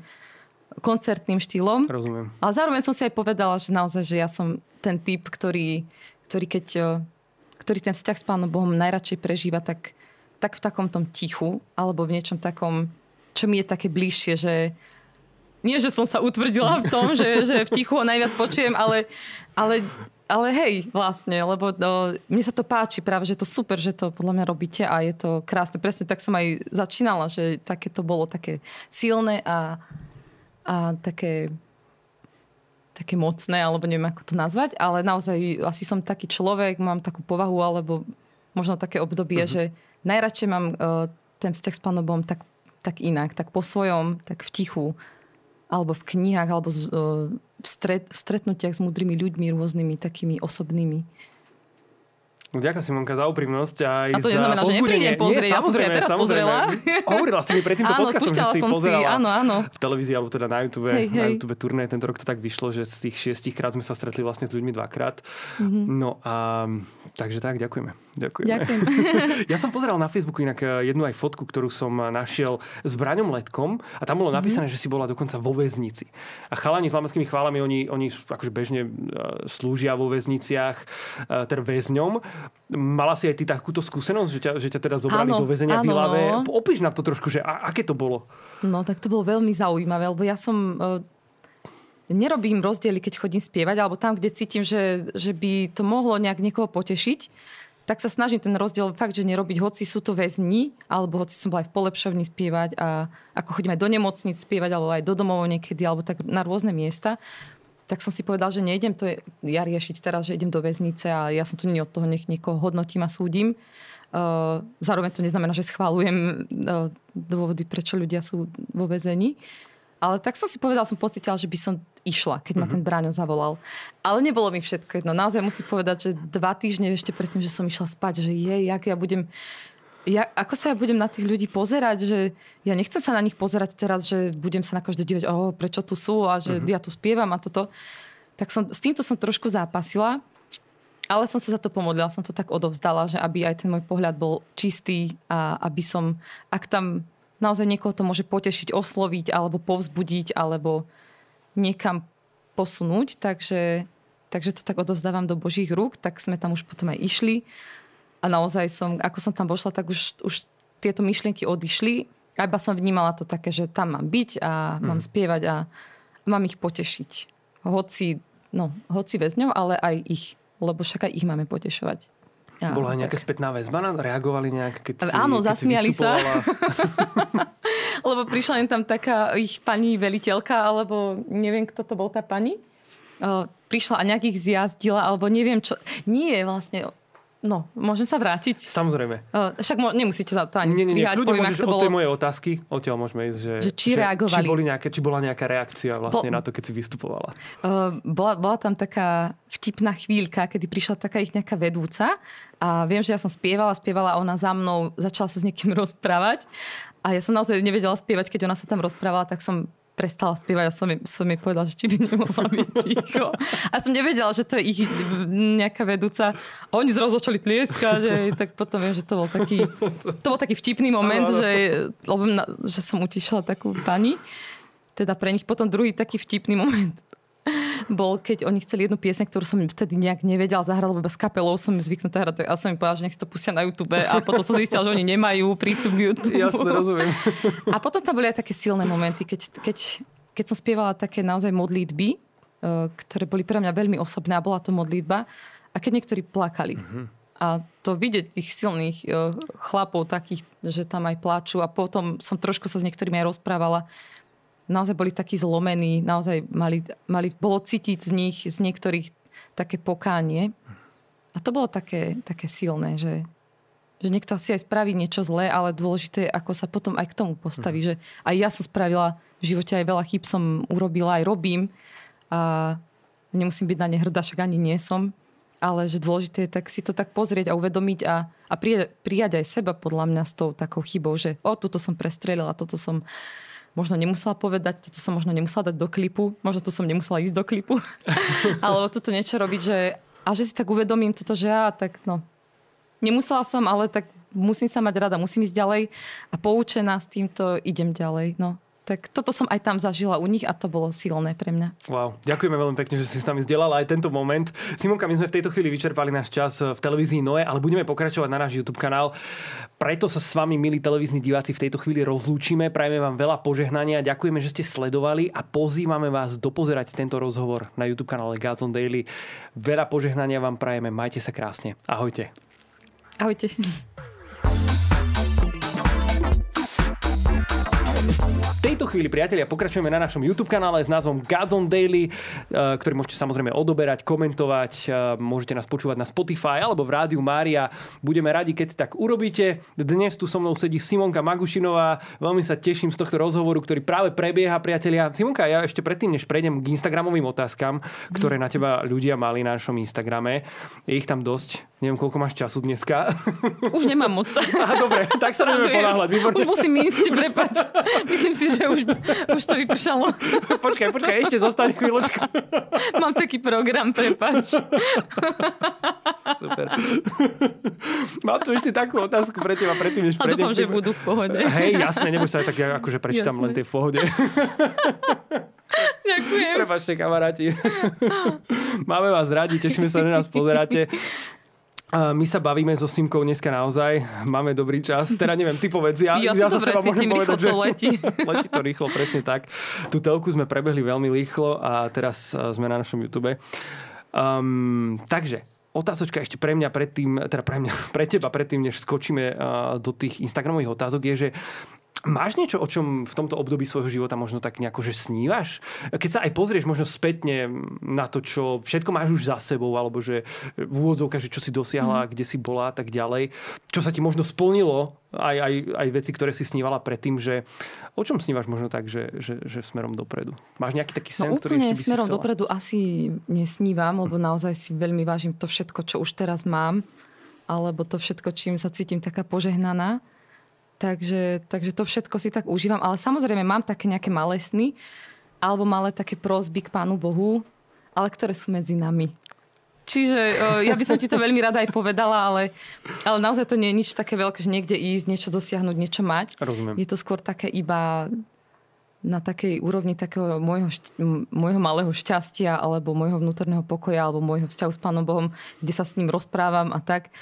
koncertným štýlom. Rozumiem. Ale zároveň som si aj povedala, že naozaj, že ja som ten typ, ktorý, ktorý keď eh, ktorý ten vzťah s Pánom Bohom najradšej prežíva, tak, tak v takom tom tichu, alebo v niečom takom, čo mi je také bližšie, že nie, že som sa utvrdila v tom, že, že v tichu ho najviac počujem, ale, ale, ale hej, vlastne, lebo no, mne sa to páči práve, že je to super, že to podľa mňa robíte a je to krásne. Presne tak som aj začínala, že také to bolo také silné a, a také také mocné, alebo neviem, ako to nazvať, ale naozaj asi som taký človek, mám takú povahu, alebo možno také obdobie, uh-huh. že najradšej mám uh, ten vzťah s Pánom Bohom tak, tak inak, tak po svojom, tak v tichu, alebo v knihách, alebo z, uh, v, stret, v stretnutiach s múdrymi ľuďmi, rôznymi takými osobnými. Ďakujem Simonka za úprimnosť a aj A to za neznamená, že neprídem pozrieť, ja som si aj teraz samozrejme. pozrela. Hovorila si mi pred týmto Áno, podcastom, že si som si, pozerala áno, áno. v televízii alebo teda na YouTube, Hej, na hej. YouTube turné. Tento rok to tak vyšlo, že z tých šiestich krát sme sa stretli vlastne s ľuďmi dvakrát. Mhm. No a takže tak, ďakujeme. Ďakujeme. Ďakujem. ja som pozeral na Facebooku inak eh, jednu aj fotku, ktorú som eh, našiel s Braňom Letkom a tam bolo napísané, Mhm. že si bola dokonca vo väznici. A chalani s lamanskými chválami, oni, oni akože bežne eh, slúžia vo väzniciach, teda väzňom. Mala si aj ty takúto skúsenosť, že ťa, že ťa teda zobrali Áno, do väzenia v Ilave? Opíš nám to trošku, že a, aké to bolo? No, tak to bolo veľmi zaujímavé, lebo ja som... Nerobím rozdiely, keď chodím spievať, alebo tam, kde cítim, že, že by to mohlo nejak niekoho potešiť, tak sa snažím ten rozdiel fakt, že nerobiť, hoci sú to väzni, alebo hoci som bola aj v polepšovni spievať a ako chodím aj do nemocnic spievať, alebo aj do domov niekedy, alebo tak na rôzne miesta. tak som si povedal, že nejdem to ja riešiť teraz, že idem do väznice a ja som tu nie od toho, nech niekoho hodnotím a súdim. Uh, zároveň to neznamená, že schválujem uh, dôvody, prečo ľudia sú vo väzení. Ale tak som si povedal, som pocitila, že by som išla, keď ma mhm. ten Bráňo zavolal. Ale nebolo mi všetko jedno. Naozaj musím povedať, že dva týždne ešte predtým, že som išla spať, že je, jak ja budem ja, ako sa ja budem na tých ľudí pozerať, že ja nechcem sa na nich pozerať teraz, že budem sa na každé dívať, oh, prečo tu sú a že uh-huh. ja tu spievam a toto. Tak som, s týmto som trošku zápasila, ale som sa za to pomodlila, som to tak odovzdala, že aby aj ten môj pohľad bol čistý a aby som, ak tam naozaj niekoho to môže potešiť, osloviť alebo povzbudiť alebo niekam posunúť, takže, takže to tak odovzdávam do Božích rúk, tak sme tam už potom aj išli a naozaj som, ako som tam vošla, tak už, už tieto myšlienky odišli. A iba som vnímala to také, že tam mám byť a mám mm. spievať a mám ich potešiť. Hoci, no, hoci väzňov, ale aj ich. Lebo však aj ich máme potešovať. Ja, Bola aj nejaká spätná väzba? Reagovali nejak, keď si, Áno, keď zasmiali si sa. lebo prišla im tam taká ich pani veliteľka, alebo neviem, kto to bol tá pani. prišla a nejak ich zjazdila, alebo neviem čo. Nie, vlastne No, môžem sa vrátiť? Samozrejme. Uh, však mo- nemusíte za to ani nie, nie, nie, strihať. Môžeš, to bolo... od tej mojej otázky, odtiaľ môžeme ísť, že, že či že, reagovali. Či, boli nejaké, či bola nejaká reakcia vlastne Bo... na to, keď si vystupovala. Uh, bola, bola tam taká vtipná chvíľka, kedy prišla taká ich nejaká vedúca a viem, že ja som spievala, spievala ona za mnou začala sa s niekým rozprávať a ja som naozaj nevedela spievať, keď ona sa tam rozprávala, tak som prestala spievať a som, som jej povedala, že či by nemohla byť ticho. A som nevedela, že to je ich nejaká vedúca. Oni zrazu začali tlieskať, že, tak potom viem, že to bol taký, to bol taký vtipný moment, že, lebo na, že som utišila takú pani. Teda pre nich potom druhý taký vtipný moment bol, keď oni chceli jednu piesň, ktorú som vtedy nejak nevedela zahrať, lebo bez kapelou som zvyknutá hrať a som im povedala, že nech to pustia na YouTube a potom som zistila, že oni nemajú prístup k YouTube. Jasne, rozumiem. A potom tam boli aj také silné momenty, keď, keď, keď som spievala také naozaj modlitby, e, ktoré boli pre mňa veľmi osobné a bola to modlitba a keď niektorí plakali. Mm-hmm. A to vidieť tých silných e, chlapov takých, že tam aj plačú a potom som trošku sa s niektorými aj rozprávala naozaj boli takí zlomení, naozaj mali, mali, bolo cítiť z nich, z niektorých také pokánie. A to bolo také, také silné, že, že niekto asi aj spraví niečo zlé, ale dôležité je, ako sa potom aj k tomu postaví. Mm. Že aj ja som spravila v živote aj veľa chýb som urobila, aj robím. A nemusím byť na ne hrdá, však ani nie som. Ale že dôležité je tak si to tak pozrieť a uvedomiť a, a prijať, prijať aj seba podľa mňa s tou takou chybou, že o, toto som prestrelila, toto som možno nemusela povedať, toto som možno nemusela dať do klipu, možno tu som nemusela ísť do klipu, alebo toto niečo robiť, že a že si tak uvedomím toto, že ja tak no, nemusela som, ale tak musím sa mať rada, musím ísť ďalej a poučená s týmto idem ďalej. No. Tak toto som aj tam zažila u nich a to bolo silné pre mňa. Wow, ďakujeme veľmi pekne, že si s nami zdieľala aj tento moment. Simonka, my sme v tejto chvíli vyčerpali náš čas v televízii Noe, ale budeme pokračovať na náš YouTube kanál. Preto sa s vami, milí televízni diváci, v tejto chvíli rozlúčime. Prajeme vám veľa požehnania, ďakujeme, že ste sledovali a pozývame vás dopozerať tento rozhovor na YouTube kanále Gods on Daily. Veľa požehnania vám prajeme, majte sa krásne. Ahojte. Ahojte. Tejto chvíli, priatelia, pokračujeme na našom YouTube kanále s názvom Gods on Daily, eh, ktorý môžete samozrejme odoberať, komentovať, eh, môžete nás počúvať na Spotify alebo v rádiu Mária. Budeme radi, keď tak urobíte. Dnes tu so mnou sedí Simonka Magušinová. Veľmi sa teším z tohto rozhovoru, ktorý práve prebieha, priatelia. Simonka, ja ešte predtým, než prejdem k Instagramovým otázkam, ktoré na teba ľudia mali na našom Instagrame, je ich tam dosť. Neviem, koľko máš času dneska. Už nemám moc. Aha, dobre, tak sa budeme ponáhľať. Výborné. Už musím ísť, prepač. Myslím si, že už, už to vypršalo. počkaj, počkaj, ešte zostaň chvíľočku. Mám taký program, prepač. Super. Mám tu ešte takú otázku pre teba, predtým, než A dúfam, že budú v pohode. Hej, jasne, neboj sa, tak ja akože prečítam jasne. len tie v pohode. Ďakujem. Prepačte, kamaráti. Máme vás radi, tešíme sa, že nás pozeráte. My sa bavíme so Simkou dneska naozaj, máme dobrý čas. Teda neviem, ty povedz, ja, ja, ja sa seba môžem povedať, že letí. letí to rýchlo, presne tak. Tú telku sme prebehli veľmi rýchlo a teraz sme na našom YouTube. Um, takže, otázočka ešte pre mňa predtým, teda pre mňa, pre teba predtým, než skočíme uh, do tých Instagramových otázok, je, že Máš niečo, o čom v tomto období svojho života možno tak nejako, že snívaš? Keď sa aj pozrieš možno spätne na to, čo všetko máš už za sebou, alebo že v úvodzovkách, že čo si dosiahla, mm. kde si bola a tak ďalej. Čo sa ti možno splnilo, aj, aj, aj veci, ktoré si snívala predtým, že o čom snívaš možno tak, že, že, že smerom dopredu? Máš nejaký taký sen, no, ktorý úplne by smerom chcela? dopredu asi nesnívam, lebo naozaj si veľmi vážim to všetko, čo už teraz mám, alebo to všetko, čím sa cítim taká požehnaná Takže, takže to všetko si tak užívam. Ale samozrejme mám také nejaké malé sny alebo malé také prosby k Pánu Bohu, ale ktoré sú medzi nami. Čiže ja by som ti to veľmi rada aj povedala, ale, ale naozaj to nie je nič také veľké, že niekde ísť, niečo dosiahnuť, niečo mať. Rozumiem. Je to skôr také iba na takej úrovni takého môjho, môjho malého šťastia alebo môjho vnútorného pokoja alebo môjho vzťahu s Pánom Bohom, kde sa s ním rozprávam a tak.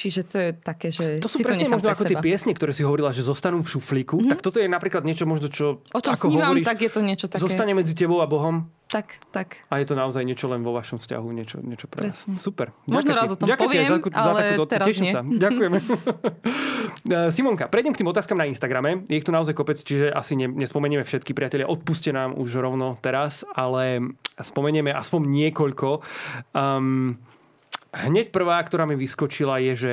Čiže to je také, že To sú presne to možno ako seba. tie piesne, ktoré si hovorila, že zostanú v šuflíku. Mm-hmm. Tak toto je napríklad niečo možno, čo o čom ako snívam, hovoríš, tak je to niečo také. zostane medzi tebou a Bohom. Tak, tak. A je to naozaj niečo len vo vašom vzťahu, niečo, niečo pre vás. Super. Možno raz o tom Ďakujem poviem, za, takú, za ale takúto teraz Teším nie. sa. Ďakujeme. Simonka, prejdem k tým otázkam na Instagrame. Je ich tu naozaj kopec, čiže asi ne, nespomenieme všetky priatelia. Odpuste nám už rovno teraz, ale spomenieme aspoň niekoľko. Um, hneď prvá, ktorá mi vyskočila je, že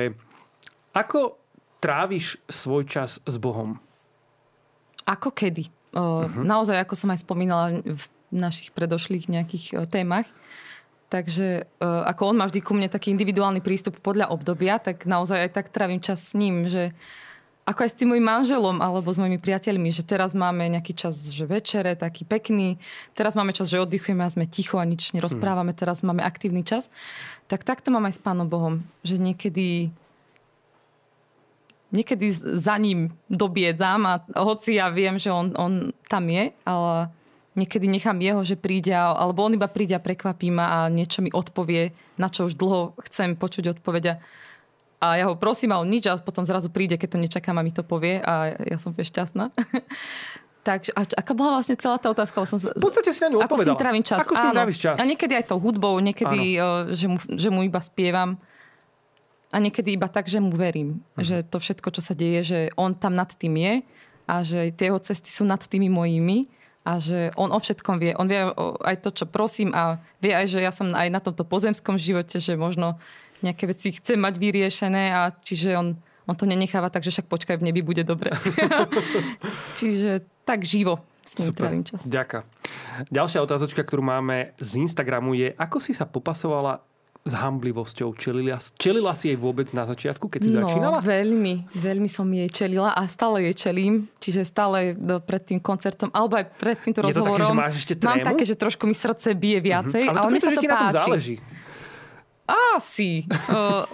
ako tráviš svoj čas s Bohom? Ako kedy? Uh-huh. Naozaj, ako som aj spomínala v našich predošlých nejakých témach. Takže ako on má vždy ku mne taký individuálny prístup podľa obdobia, tak naozaj aj tak trávim čas s ním, že ako aj s tým mojim manželom alebo s mojimi priateľmi, že teraz máme nejaký čas, že večere, taký pekný, teraz máme čas, že oddychujeme a sme ticho a nič nerozprávame, teraz máme aktívny čas. Tak takto mám aj s Pánom Bohom, že niekedy niekedy za ním dobiedzam a hoci ja viem, že on, on tam je, ale niekedy nechám jeho, že príde, alebo on iba príde a prekvapí ma a niečo mi odpovie, na čo už dlho chcem počuť odpovedia. A ja ho prosím a on nič a potom zrazu príde, keď to nečakám a mi to povie a ja som šťastná. Takže, a aká bola vlastne celá tá otázka? Som, v podstate si na ňu Ako s ním trávim čas? Ako Áno. čas? A niekedy aj tou hudbou, niekedy, uh, že mu, že mu iba spievam. A niekedy iba tak, že mu verím. Uh-huh. Že to všetko, čo sa deje, že on tam nad tým je a že tie jeho cesty sú nad tými mojimi a že on o všetkom vie. On vie aj to, čo prosím a vie aj, že ja som aj na tomto pozemskom živote, že možno nejaké veci chcem mať vyriešené a čiže on, on to nenecháva tak, že však počkaj, v nebi bude dobre. čiže tak živo s ním Super, trávim čas. ďaká. Ďalšia otázočka, ktorú máme z Instagramu je, ako si sa popasovala s hamblivosťou? Čelila, čelila si jej vôbec na začiatku, keď si no, začínala? veľmi, veľmi som jej čelila a stále jej čelím. Čiže stále do, pred tým koncertom, alebo aj pred týmto Je to také, rozhovorom. že máš ešte Mám trému? také, že trošku mi srdce bije viacej. Ale to ale mne preto, sa že to ti na tom páči. záleží. Asi. Uh,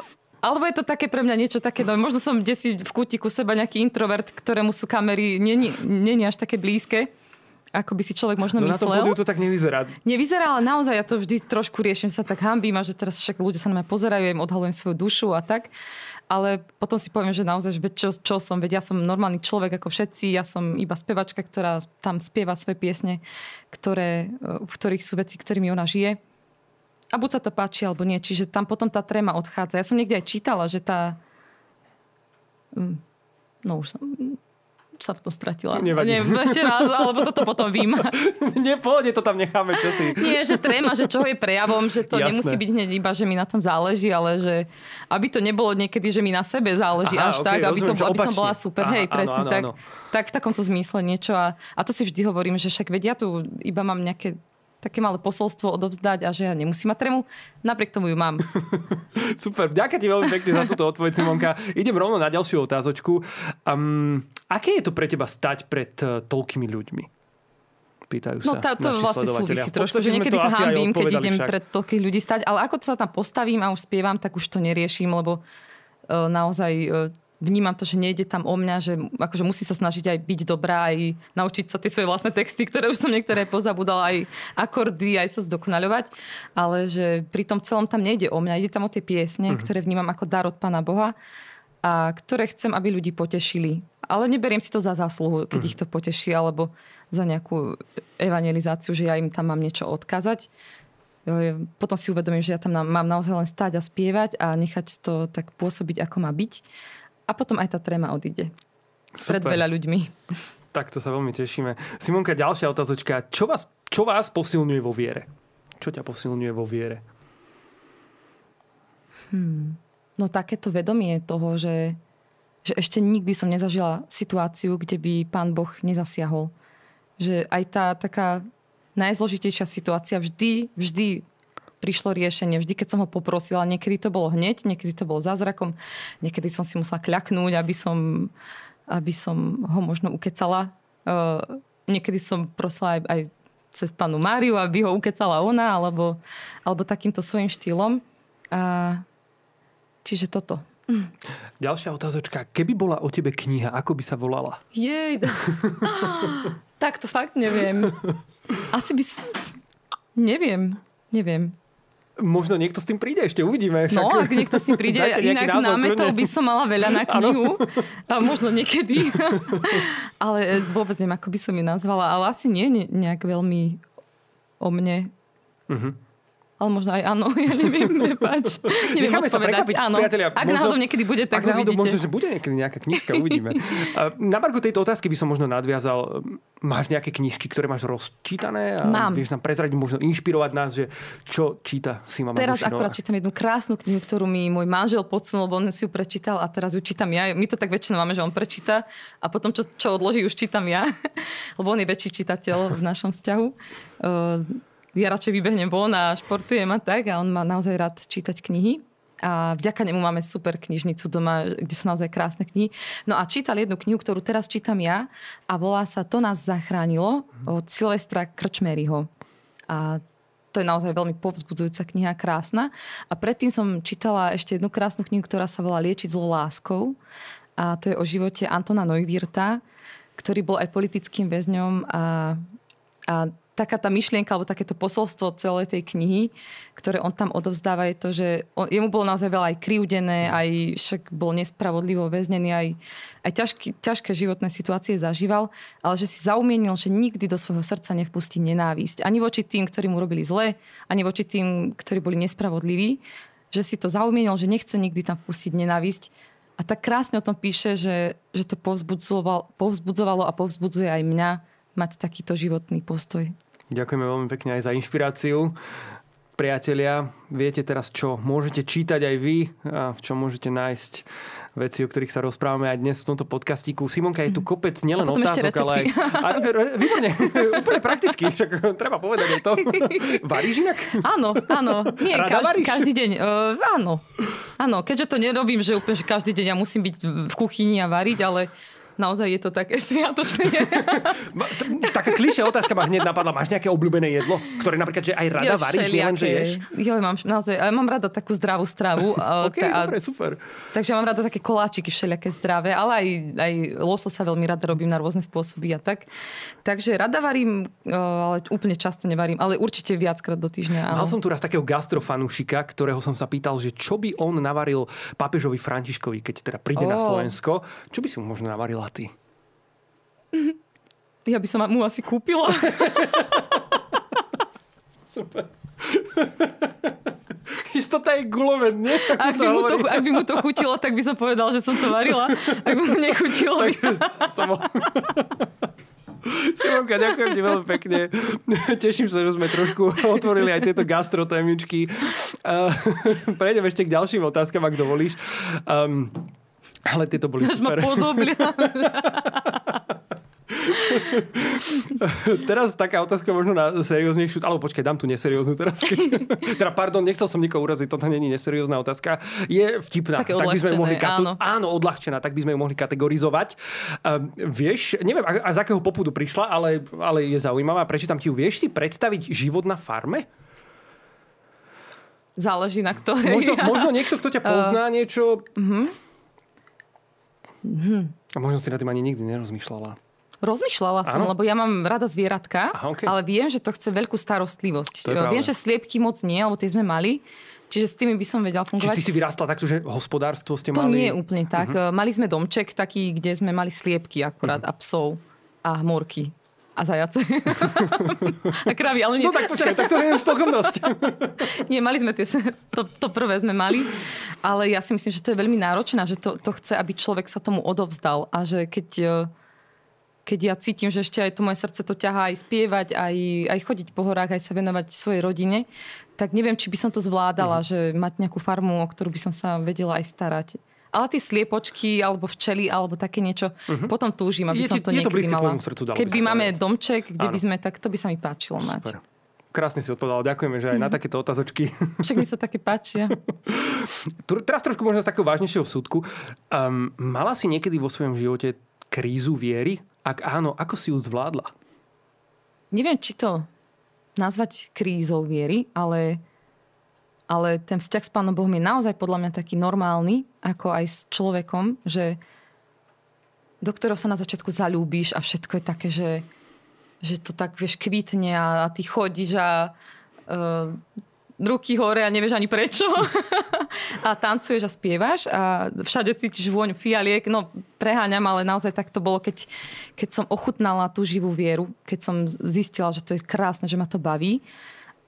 alebo je to také pre mňa niečo také, no, možno som desi v kútiku seba nejaký introvert, ktorému sú kamery není, není až také blízke, ako by si človek možno No na tom myslel. to tak nevyzerá. Nevyzerá, ale naozaj ja to vždy trošku riešim, sa tak hambím a že teraz však ľudia sa na mňa pozerajú, ja im odhalujem svoju dušu a tak. Ale potom si poviem, že naozaj, že čo, čo som, veď ja som normálny človek ako všetci, ja som iba spevačka, ktorá tam spieva svoje piesne, ktoré, v ktorých sú veci, ktorými ona žije. A buď sa to páči, alebo nie. Čiže tam potom tá tréma odchádza. Ja som niekde aj čítala, že tá... Mm, No už som sa v tom stratila. Nevadí. Nie, ešte raz, alebo toto potom vím. Nie, pohode, to tam necháme, čo si. Nie, že tréma, že čo je prejavom, že to Jasné. nemusí byť hneď iba, že mi na tom záleží, ale že aby to nebolo niekedy, že mi na sebe záleží Aha, až okej, tak, aby, to, rozumiem, aby som bola super. Aha, Hej, áno, presne áno, tak. áno. Tak v takomto zmysle niečo. A, a to si vždy hovorím, že však vedia tu iba mám nejaké také malé posolstvo odovzdať a že ja nemusím mať trému, napriek tomu ju mám. Super, ďakujem ti veľmi pekne za túto odpoveď, Simonka. Idem rovno na ďalšiu otázočku. Um, aké je to pre teba stať pred uh, toľkými ľuďmi? Pýtajú No sa tá, to vlastne súvisí trošku, že niekedy sa hambím, keď idem však. pred toľkých ľudí stať, ale ako sa tam postavím a už spievam, tak už to neriešim, lebo uh, naozaj uh, vnímam to, že nejde tam o mňa, že akože musí sa snažiť aj byť dobrá, aj naučiť sa tie svoje vlastné texty, ktoré už som niektoré pozabudala, aj akordy, aj sa zdokonaľovať, ale že pri tom celom tam nejde o mňa, ide tam o tie piesne, uh-huh. ktoré vnímam ako dar od Pána Boha a ktoré chcem, aby ľudí potešili. Ale neberiem si to za zásluhu, keď uh-huh. ich to poteší, alebo za nejakú evangelizáciu, že ja im tam mám niečo odkázať. Potom si uvedomím, že ja tam mám naozaj len stáť a spievať a nechať to tak pôsobiť, ako má byť. A potom aj tá tréma odíde. Super. pred veľa ľuďmi. Tak to sa veľmi tešíme. Simonka, ďalšia otázočka. Čo vás, čo vás posilňuje vo viere? Čo ťa posilňuje vo viere? Hmm. No takéto vedomie toho, že, že ešte nikdy som nezažila situáciu, kde by pán Boh nezasiahol. Že aj tá taká najzložitejšia situácia vždy, vždy prišlo riešenie. Vždy, keď som ho poprosila, niekedy to bolo hneď, niekedy to bolo zázrakom, niekedy som si musela kľaknúť, aby som aby som ho možno ukecala. Uh, niekedy som prosila aj, aj cez panu Máriu, aby ho ukecala ona, alebo, alebo takýmto svojim štýlom. A, čiže toto. Ďalšia otázočka. Keby bola o tebe kniha, ako by sa volala? Jej. tak to fakt neviem. Asi by... Si... Neviem. Neviem. Možno niekto s tým príde, ešte uvidíme. Však... No, ak niekto s tým príde, inak námetov by som mala veľa na knihu. A možno niekedy. ale vôbec neviem, ako by som ju nazvala. Ale asi nie nejak veľmi o mne. Uh-huh ale možno aj áno, ja neviem, prepáč. Neviem Necháme sa prekvapiť, áno. priatelia. Ak možno, náhodou niekedy bude, tak ak náhodou možno, že bude niekedy nejaká knižka, uvidíme. Na margu tejto otázky by som možno nadviazal. Máš nejaké knižky, ktoré máš rozčítané? A Mám. Vieš nám prezradiť, možno inšpirovať nás, že čo číta si mama Teraz Bušinová. akurát čítam jednu krásnu knihu, ktorú mi môj manžel podsunul, lebo on si ju prečítal a teraz ju čítam ja. My to tak väčšinou máme, že on prečíta a potom, čo, čo odloží, už čítam ja. lebo on je väčší čitateľ v našom vzťahu. Ja radšej vybehnem von a športujem a tak a on má naozaj rád čítať knihy. A vďaka nemu máme super knižnicu doma, kde sú naozaj krásne knihy. No a čítal jednu knihu, ktorú teraz čítam ja a volá sa To nás zachránilo od Silvestra Krčmeryho. A to je naozaj veľmi povzbudzujúca kniha, krásna. A predtým som čítala ešte jednu krásnu knihu, ktorá sa volá Liečiť zlo láskou. A to je o živote Antona Neuwirta, ktorý bol aj politickým väzňom a, a taká tá myšlienka alebo takéto posolstvo celej tej knihy, ktoré on tam odovzdáva, je to, že on, jemu bolo naozaj veľa aj kriúdené, aj však bol nespravodlivo väznený, aj, aj ťažký, ťažké životné situácie zažíval, ale že si zaumienil, že nikdy do svojho srdca nevpustí nenávisť. Ani voči tým, ktorí mu robili zle, ani voči tým, ktorí boli nespravodliví. Že si to zaumienil, že nechce nikdy tam vpustiť nenávisť. A tak krásne o tom píše, že, že to povzbudzovalo, povzbudzovalo a povzbudzuje aj mňa mať takýto životný postoj. Ďakujeme veľmi pekne aj za inšpiráciu. Priatelia, viete teraz, čo môžete čítať aj vy a v čom môžete nájsť veci, o ktorých sa rozprávame aj dnes v tomto podcastíku. Simonka, je tu kopec nielen otázok, ale aj... A, výborne, úplne prakticky, však treba povedať aj to. Varíš inak? Áno, áno. Nie, Rada každý, každý deň. Uh, áno. Áno, keďže to nerobím, že úplne že každý deň ja musím byť v kuchyni a variť, ale naozaj je to také sviatočné. Taká klišia otázka ma hneď napadla. Máš nejaké obľúbené jedlo, ktoré napríklad, že aj rada jo, varíš, nielen, že ješ? Jo, mám naozaj, mám rada takú zdravú stravu. ok, a, dobre, super. Takže mám rada také koláčiky všelijaké zdravé, ale aj, aj loso sa veľmi rada robím na rôzne spôsoby a tak. Takže rada varím, ale úplne často nevarím, ale určite viackrát do týždňa. Áno. Mal som tu raz takého gastrofanúšika, ktorého som sa pýtal, že čo by on navaril pápežovi Františkovi, keď teda príde oh. na Slovensko. Čo by si mu možno ty? Ja by som mu asi kúpila. Super. Istota je gulomet, nie? Ak by, mu to, ak by mu to chutilo, tak by som povedal, že som to varila. Ak by mu nechutilo. Simonka, ďakujem ti veľmi pekne. Teším sa, že sme trošku otvorili aj tieto gastrotémičky. Uh, prejdem ešte k ďalším otázkam, ak dovolíš. Um, ale tieto boli super. teraz taká otázka možno na serióznejšiu, alebo počkaj, dám tu neserióznu teraz. Keď, teda pardon, nechcel som nikoho uraziť, toto je neseriózna otázka. Je vtipná. Také tak by sme mohli katu- áno. áno, odľahčená, tak by sme ju mohli kategorizovať. Um, vieš, neviem, a, a z akého popudu prišla, ale, ale je zaujímavá, prečítam ti ju. Vieš si predstaviť život na farme? Záleží na ktorej. Možno, možno niekto, kto ťa pozná, uh, niečo... Uh-huh. Uh-huh. A možno si na tým ani nikdy nerozmýšľala. Rozmýšľala som, ano? lebo ja mám rada zvieratka, Aha, okay. ale viem, že to chce veľkú starostlivosť. Viem, že sliepky moc nie, lebo tie sme mali. Čiže s tými by som vedela fungovať. Čiže ty si vyrastla takto, že hospodárstvo ste to mali? To nie je úplne tak. Uh-huh. Mali sme domček taký, kde sme mali sliepky akurát uh-huh. a psov a morky. A zajace. a kravy, ale nie. No tak počkaj, tak to je už celkom dosť. nie, mali sme tie, to, to prvé sme mali, ale ja si myslím, že to je veľmi náročné, že to, to chce, aby človek sa tomu odovzdal a že keď, e, keď ja cítim, že ešte aj to moje srdce to ťahá aj spievať, aj, aj chodiť po horách, aj sa venovať svojej rodine, tak neviem, či by som to zvládala, mm. že mať nejakú farmu, o ktorú by som sa vedela aj starať. Ale tie sliepočky, alebo včely, alebo také niečo, uh-huh. potom túžim, aby je, som to je niekedy to mala. Srdcu, Keby máme povedať. domček, kde Áno. by sme, tak to by sa mi páčilo Super. mať. Krásne si odpovedala, ďakujeme, že aj na takéto otázočky. Však mi sa také páčia. Teraz trošku možno z takého vážnejšieho súdku. Um, mala si niekedy vo svojom živote krízu viery? Ak áno, ako si ju zvládla? Neviem, či to nazvať krízou viery, ale ale ten vzťah s Pánom Bohom je naozaj podľa mňa taký normálny, ako aj s človekom, že do ktorého sa na začiatku zalúbíš a všetko je také, že, že to tak vieš kvitne a, a ty chodíš a uh, ruky hore a nevieš ani prečo. a tancuješ a spievaš a všade cítiš vôň fialiek. No preháňam, ale naozaj tak to bolo, keď, keď som ochutnala tú živú vieru, keď som zistila, že to je krásne, že ma to baví.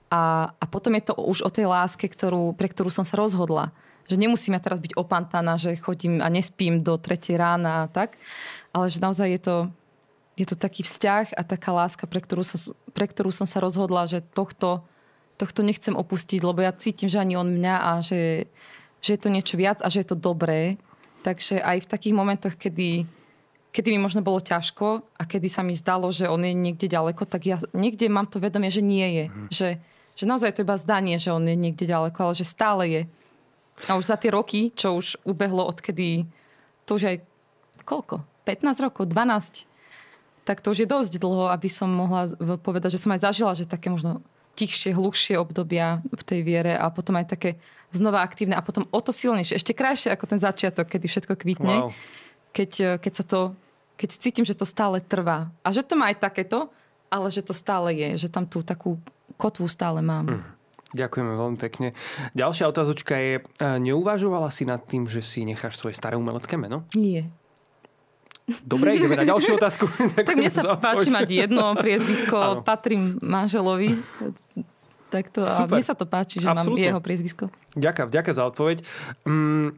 A, a potom je to už o tej láske, ktorú, pre ktorú som sa rozhodla. Že nemusím ja teraz byť opantaná, že chodím a nespím do 3 rána a tak. Ale že naozaj je to, je to taký vzťah a taká láska, pre ktorú, som, pre ktorú som sa rozhodla, že tohto, tohto nechcem opustiť, lebo ja cítim, že ani on mňa a že, že je to niečo viac a že je to dobré. Takže aj v takých momentoch, kedy, kedy mi možno bolo ťažko a kedy sa mi zdalo, že on je niekde ďaleko, tak ja niekde mám to vedomie, že nie je. Mm. Že, že naozaj to iba zdanie, že on je niekde ďaleko, ale že stále je. A už za tie roky, čo už ubehlo odkedy, to už aj koľko? 15 rokov, 12. Tak to už je dosť dlho, aby som mohla povedať, že som aj zažila, že také možno tichšie, hlukšie obdobia v tej viere a potom aj také znova aktívne a potom o to silnejšie, ešte krajšie ako ten začiatok, kedy všetko kvitne. Wow. Keď, keď sa to, keď cítim, že to stále trvá. A že to má aj takéto, ale že to stále je, že tam tú takú kotvu stále mám. Mm. Ďakujeme veľmi pekne. Ďalšia otázočka je, neuvažovala si nad tým, že si necháš svoje staré umelecké meno? Nie. Dobre, ideme na ďalšiu otázku. tak mne sa páči mať jedno priezvisko, patrím manželovi. Tak to, a mne sa to páči, že Absolutne. mám jeho priezvisko. Ďakujem, ďakujem za odpoveď. Mm,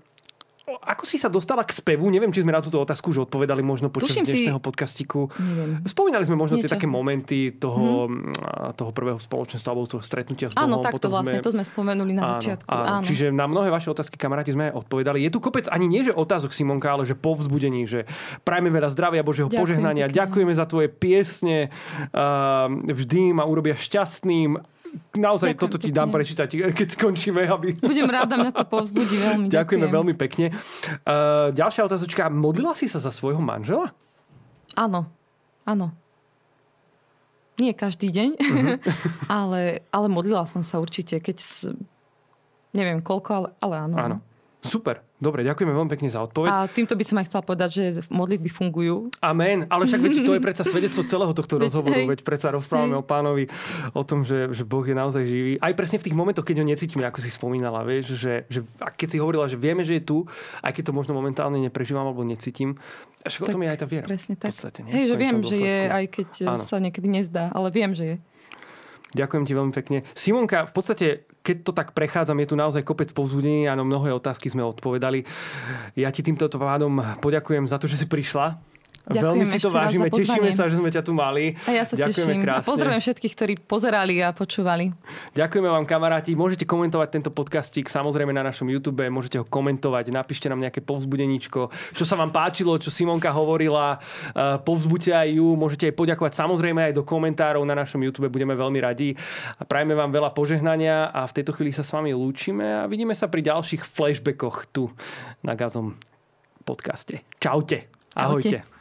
ako si sa dostala k spevu? Neviem, či sme na túto otázku už odpovedali možno počas Tuším dnešného si... podcastiku. Neviem. Spomínali sme možno Niečo. tie také momenty toho, hmm. toho prvého spoločenstva alebo toho stretnutia s Bohom. Áno, tak to vlastne, sme... to sme spomenuli na áno, začiatku. Áno. áno. Čiže na mnohé vaše otázky, kamaráti, sme odpovedali. Je tu kopec ani nie, že otázok Simonka, ale že povzbudení, že prajme veľa zdravia, Božieho Ďakujem požehnania. Pekne. Ďakujeme za tvoje piesne. Uh, vždy ma urobia šťastným naozaj Ďakujem toto ti dám prečítať, keď skončíme. Aby... Budem ráda, mňa to povzbudí veľmi. Ďakujeme ďakujem. veľmi pekne. Uh, ďalšia otázočka. Modlila si sa za svojho manžela? Áno, áno. Nie každý deň, uh-huh. ale, ale modlila som sa určite, keď neviem koľko, ale, ale áno. Áno. Super. Dobre, ďakujeme veľmi pekne za odpoveď. A týmto by som aj chcela povedať, že modlitby fungujú. Amen. Ale však veď to je predsa svedectvo celého tohto rozhovoru. Veď predsa rozprávame o pánovi, o tom, že, že Boh je naozaj živý. Aj presne v tých momentoch, keď ho necítime, ako si spomínala, vieš, že, že a keď si hovorila, že vieme, že je tu, aj keď to možno momentálne neprežívam alebo necítim. Však tak, o tom je aj tá viera. Presne tak. Podstate, Hej, že viem, že je, aj keď Áno. sa niekedy nezdá, ale viem, že je. Ďakujem ti veľmi pekne. Simonka, v podstate, keď to tak prechádzam, je tu naozaj kopec povzbudení a mnohé otázky sme odpovedali. Ja ti týmto pádom poďakujem za to, že si prišla Ďakujem Veľmi si to vážime, tešíme sa, že sme ťa tu mali. A ja sa Ďakujeme teším. Krásne. A pozdravujem všetkých, ktorí pozerali a počúvali. Ďakujeme vám kamaráti. Môžete komentovať tento podcastík samozrejme na našom YouTube, môžete ho komentovať, napíšte nám nejaké povzbudeníčko, čo sa vám páčilo, čo Simonka hovorila, povzbuďte aj ju, môžete aj poďakovať samozrejme aj do komentárov na našom YouTube, budeme veľmi radi. A prajme vám veľa požehnania a v tejto chvíli sa s vami lúčime a vidíme sa pri ďalších flashbackoch tu na Gazom podcaste. Čaute. Ahojte. Čaute.